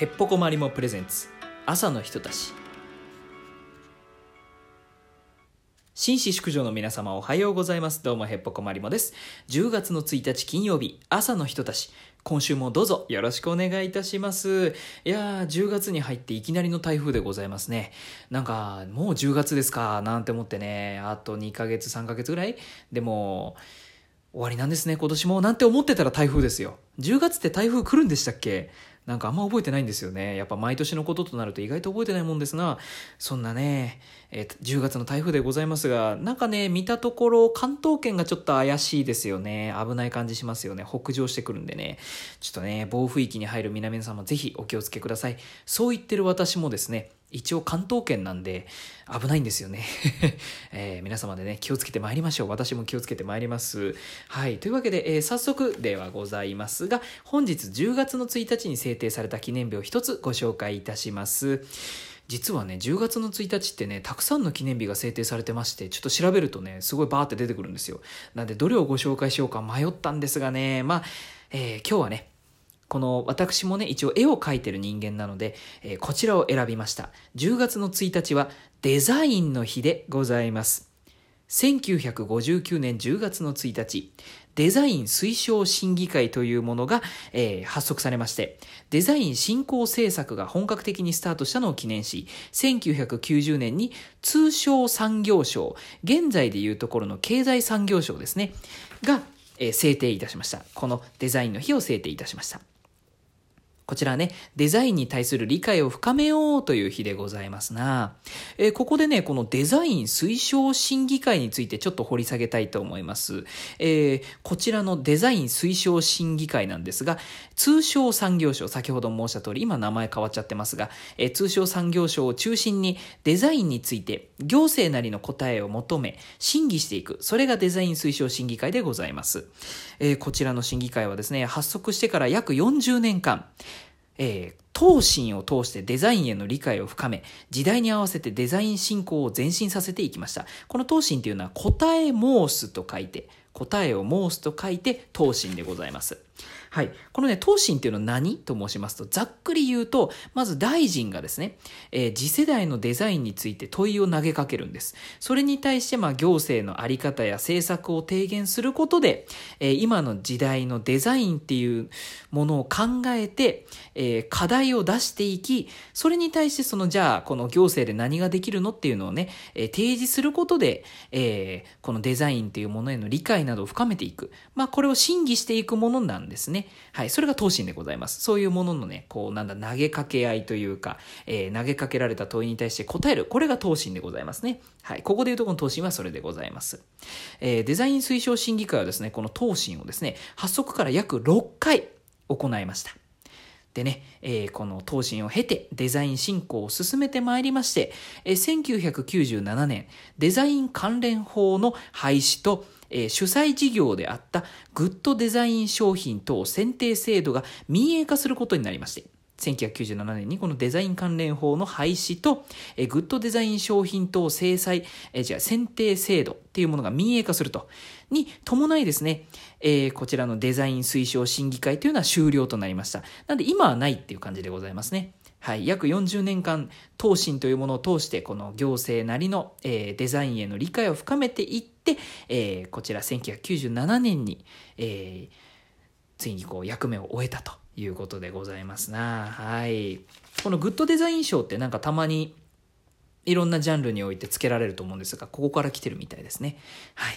へっぽこまりもプレゼンツ。朝の人たち。紳士淑女の皆様おはようございます。どうもへっぽこまりもです。10月の1日金曜日朝の人たち。今週もどうぞよろしくお願いいたします。いやー10月に入っていきなりの台風でございますね。なんかもう10月ですかなんて思ってね。あと2ヶ月3ヶ月ぐらい？でも終わりなんですね今年も。なんて思ってたら台風ですよ。10月って台風来るんでしたっけ？なんかあんま覚えてないんですよね。やっぱ毎年のこととなると意外と覚えてないもんですが、そんなね、えー、10月の台風でございますが、なんかね、見たところ関東圏がちょっと怪しいですよね。危ない感じしますよね。北上してくるんでね。ちょっとね、暴風域に入る皆様ぜひお気をつけください。そう言ってる私もですね、一応関東圏なんで危ないんですよね、えー、皆様でね気をつけてまいりましょう。私も気をつけてまいります。はい。というわけで、えー、早速ではございますが本日10月の1日に制定された記念日を一つご紹介いたします。実はね10月の1日ってねたくさんの記念日が制定されてましてちょっと調べるとねすごいバーって出てくるんですよ。なんでどれをご紹介しようか迷ったんですがねまあ、えー、今日はねこの私もね、一応絵を描いてる人間なので、えー、こちらを選びました。10月の1日はデザインの日でございます。1959年10月の1日、デザイン推奨審議会というものが、えー、発足されまして、デザイン振興政策が本格的にスタートしたのを記念し、1990年に通商産業省、現在でいうところの経済産業省ですね、が、えー、制定いたしました。このデザインの日を制定いたしました。こちらね、デザインに対する理解を深めようという日でございますな。えー、ここでね、このデザイン推奨審議会についてちょっと掘り下げたいと思います。えー、こちらのデザイン推奨審議会なんですが、通商産業省、先ほど申した通り、今名前変わっちゃってますが、えー、通商産業省を中心にデザインについて行政なりの答えを求め、審議していく。それがデザイン推奨審議会でございます。えこちらの審議会はですね、発足してから約40年間、えー、闘神を通してデザインへの理解を深め、時代に合わせてデザイン進行を前進させていきました。この闘神というのは答え申すと書いて、答えを申すと書いて闘神でございます。はい。このね、東進っていうのは何と申しますと、ざっくり言うと、まず大臣がですね、えー、次世代のデザインについて問いを投げかけるんです。それに対して、まあ、行政のあり方や政策を提言することで、えー、今の時代のデザインっていうものを考えて、えー、課題を出していき、それに対して、その、じゃあ、この行政で何ができるのっていうのをね、え、提示することで、え、このデザインっていうものへの理解などを深めていく。まあ、これを審議していくものなんですね。ね。はい。それが闘神でございます。そういうもののね、こう、なんだ、投げかけ合いというか、えー、投げかけられた問いに対して答える。これが闘神でございますね。はい。ここでいうとこの闘神はそれでございます。えー、デザイン推奨審議会はですね、この闘神をですね、発足から約6回行いました。でね、えー、この闘神を経てデザイン進行を進めてまいりまして、えー、1997年デザイン関連法の廃止とえー、主催事業であったグッドデザイン商品等選定制度が民営化することになりまして、1997年にこのデザイン関連法の廃止と、えグッドデザイン商品等制裁、えじゃあ選定制度っていうものが民営化すると。に伴いですね、えー、こちらのデザイン推奨審議会というのは終了となりました。なんで今はないっていう感じでございますね。はい、約40年間、投信というものを通して、この行政なりの、えー、デザインへの理解を深めていって、えー、こちら1997年に、えー、ついにこう役目を終えたということでございますな。はい。このグッドデザイン賞ってなんかたまにいろんなジャンルにおいて付けられると思うんですが、ここから来てるみたいですね。はい。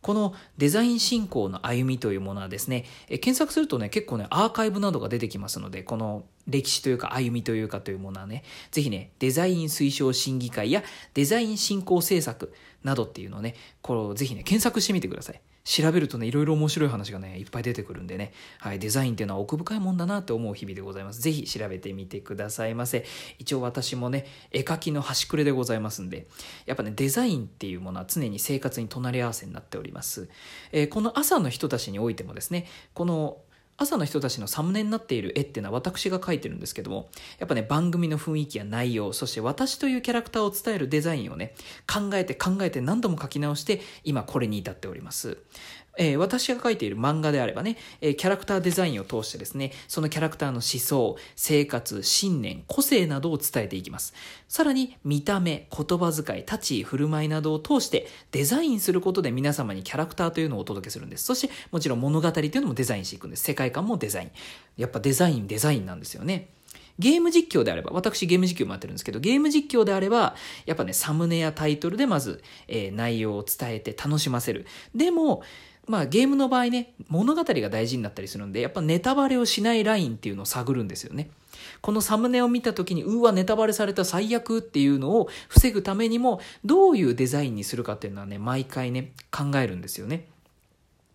このデザイン進行の歩みというものはですね、え検索するとね、結構ね、アーカイブなどが出てきますので、この歴史というか歩みというかというものはね、ぜひね、デザイン推奨審議会やデザイン振興政策などっていうのをね、これをぜひね、検索してみてください。調べるとね、いろいろ面白い話がね、いっぱい出てくるんでね、はい、デザインっていうのは奥深いもんだなって思う日々でございます。ぜひ調べてみてくださいませ。一応私もね、絵描きの端くれでございますんで、やっぱね、デザインっていうものは常に生活に隣り合わせになっております。えー、この朝の人たちにおいてもですね、この朝の人たちのサムネになっている絵っていうのは私が描いてるんですけども、やっぱね、番組の雰囲気や内容、そして私というキャラクターを伝えるデザインをね、考えて考えて何度も描き直して、今これに至っております。えー、私が書いている漫画であればね、えー、キャラクターデザインを通してですね、そのキャラクターの思想、生活、信念、個性などを伝えていきます。さらに、見た目、言葉遣い、立ち居振る舞いなどを通してデザインすることで皆様にキャラクターというのをお届けするんです。そして、もちろん物語というのもデザインしていくんです。世界観もデザイン。やっぱデザイン、デザインなんですよね。ゲーム実況であれば、私ゲーム実況もやってるんですけど、ゲーム実況であれば、やっぱね、サムネやタイトルでまず、えー、内容を伝えて楽しませる。でも、まあゲームの場合ね、物語が大事になったりするんで、やっぱネタバレをしないラインっていうのを探るんですよね。このサムネを見た時に、うわ、ネタバレされた最悪っていうのを防ぐためにも、どういうデザインにするかっていうのはね、毎回ね、考えるんですよね。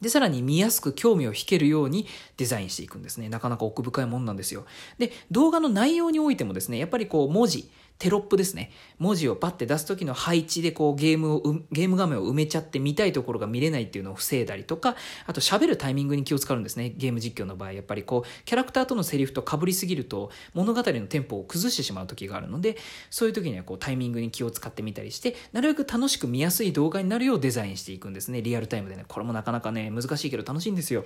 で、さらに見やすく興味を引けるようにデザインしていくんですね。なかなか奥深いもんなんですよ。で、動画の内容においてもですね、やっぱりこう文字、テロップですね。文字をパッて出す時の配置でこうゲームを、ゲーム画面を埋めちゃって見たいところが見れないっていうのを防いだりとか、あと喋るタイミングに気を使うんですね。ゲーム実況の場合。やっぱりこう、キャラクターとのセリフと被りすぎると物語のテンポを崩してしまう時があるので、そういう時にはこうタイミングに気を使ってみたりして、なるべく楽しく見やすい動画になるようデザインしていくんですね。リアルタイムでね。これもなかなかね、難しいけど楽しいんですよ。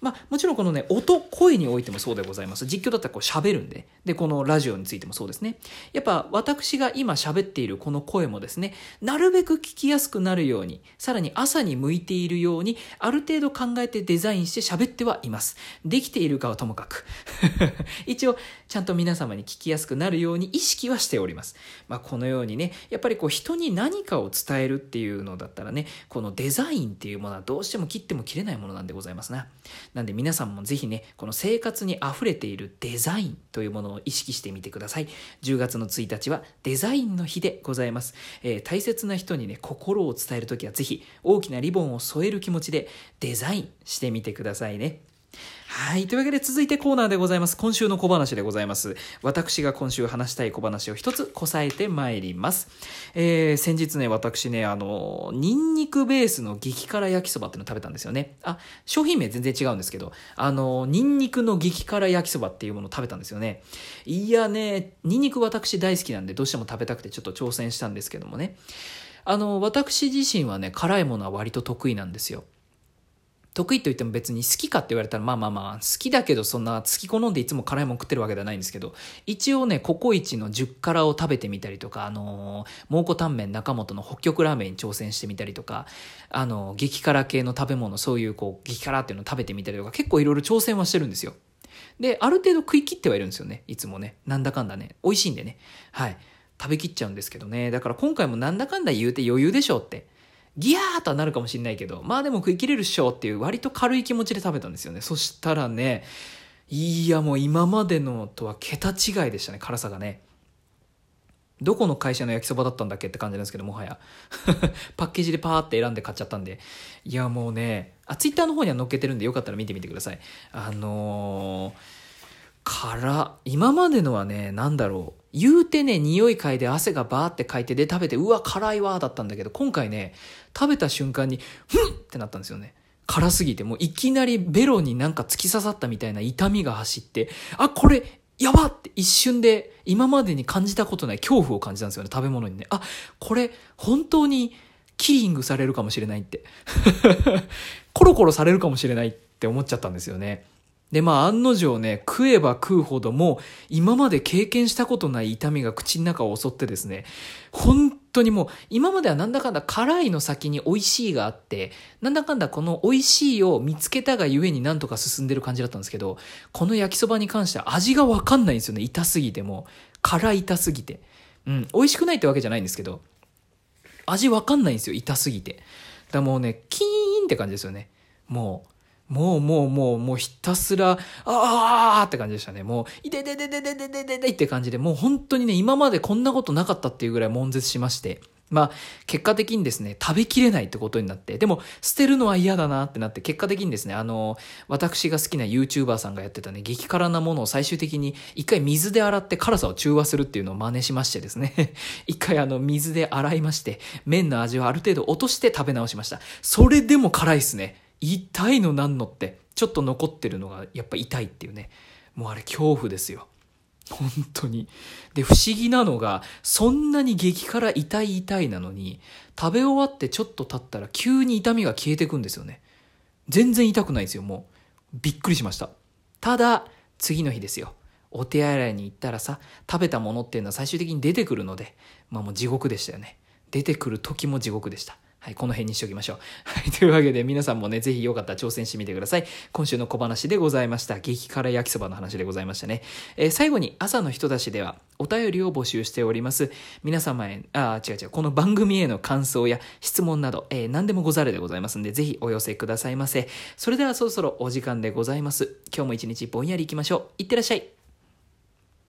まあ、もちろんこのね、音、声においてもそうでございます。実況だったらこう喋るんで。で、このラジオについてもそうですね。やっぱ私が今喋っているこの声もですね、なるべく聞きやすくなるように、さらに朝に向いているように、ある程度考えてデザインして喋ってはいます。できているかはともかく。一応、ちゃんと皆様に聞きやすくなるように意識はしております。まあ、このようにね、やっぱりこう人に何かを伝えるっていうのだったらね、このデザインっていうものはどうしても切っても切れないものなんでございますな。なんで皆さんもぜひね、この生活に溢れているデザインというものを意識してみてください。10月の1日はデザインの日でございます。えー、大切な人にね、心を伝えるときはぜひ大きなリボンを添える気持ちでデザインしてみてくださいね。はい。というわけで続いてコーナーでございます。今週の小話でございます。私が今週話したい小話を一つこさえてまいります。えー、先日ね、私ね、あの、ニンニクベースの激辛焼きそばっていうのを食べたんですよね。あ、商品名全然違うんですけど、あの、ニンニクの激辛焼きそばっていうものを食べたんですよね。いやね、ニンニク私大好きなんでどうしても食べたくてちょっと挑戦したんですけどもね。あの、私自身はね、辛いものは割と得意なんですよ。得意と言っても別に好きかって言われたらまあまあまあ好きだけどそんな好き好んでいつも辛いもん食ってるわけではないんですけど一応ねココイチの10辛を食べてみたりとかあの、蒙古タンメン中本の北極ラーメンに挑戦してみたりとかあの、激辛系の食べ物そういうこう激辛っていうのを食べてみたりとか結構いろいろ挑戦はしてるんですよ。である程度食い切ってはいるんですよねいつもね。なんだかんだね。美味しいんでね。はい。食べきっちゃうんですけどね。だから今回もなんだかんだ言うて余裕でしょうって。ギャーとはなるかもしれないけど、まあでも食い切れるっしょっていう割と軽い気持ちで食べたんですよね。そしたらね、いやもう今までのとは桁違いでしたね、辛さがね。どこの会社の焼きそばだったんだっけって感じなんですけど、もはや。パッケージでパーって選んで買っちゃったんで。いやもうね、あ、ツイッターの方には載っけてるんでよかったら見てみてください。あのー、辛、今までのはね、なんだろう。言うてね、匂い嗅いで汗がバーってかいてで食べて、うわ、辛いわー、だったんだけど、今回ね、食べた瞬間に、ふんってなったんですよね。辛すぎて、もういきなりベロになんか突き刺さったみたいな痛みが走って、あ、これ、やばって一瞬で今までに感じたことない恐怖を感じたんですよね、食べ物にね。あ、これ、本当にキリングされるかもしれないって。コロコロされるかもしれないって思っちゃったんですよね。で、まあ案の定ね、食えば食うほども今まで経験したことない痛みが口の中を襲ってですね、本当にもう今まではなんだかんだ辛いの先に美味しいがあって、なんだかんだこの美味しいを見つけたがゆえになんとか進んでる感じだったんですけど、この焼きそばに関しては味がわかんないんですよね。痛すぎても。辛痛すぎて。うん、美味しくないってわけじゃないんですけど、味わかんないんですよ。痛すぎて。だもうね、キーンって感じですよね。もう。もうもうもうもうひたすら、あーって感じでしたね。もう、いてててててててててって感じで、もう本当にね、今までこんなことなかったっていうぐらい悶絶しまして。まあ、結果的にですね、食べきれないってことになって、でも、捨てるのは嫌だなってなって、結果的にですね、あの、私が好きな YouTuber さんがやってたね、激辛なものを最終的に一回水で洗って辛さを中和するっていうのを真似しましてですね、一回あの、水で洗いまして、麺の味をある程度落として食べ直しました。それでも辛いっすね。痛いのなんのってちょっと残ってるのがやっぱ痛いっていうねもうあれ恐怖ですよ本当にで不思議なのがそんなに激辛痛い痛いなのに食べ終わってちょっと経ったら急に痛みが消えてくんですよね全然痛くないですよ、もう。びっくりしました。ただ、次の日ですよ。お手洗いに行ったらさ、食べたものっていうのは最終的に出てくるので、まあもう地獄でしたよね。出てくる時も地獄でした。はい、この辺にしておきましょう。はい、というわけで皆さんもね、ぜひよかったら挑戦してみてください。今週の小話でございました。激辛焼きそばの話でございましたね。えー、最後に朝の人たちではお便りを募集しております。皆様へ、あ、違う違う、この番組への感想や質問など、えー、何でもござるでございますんで、ぜひお寄せくださいませ。それではそろそろお時間でございます。今日も一日ぼんやり行きましょう。いってらっしゃい。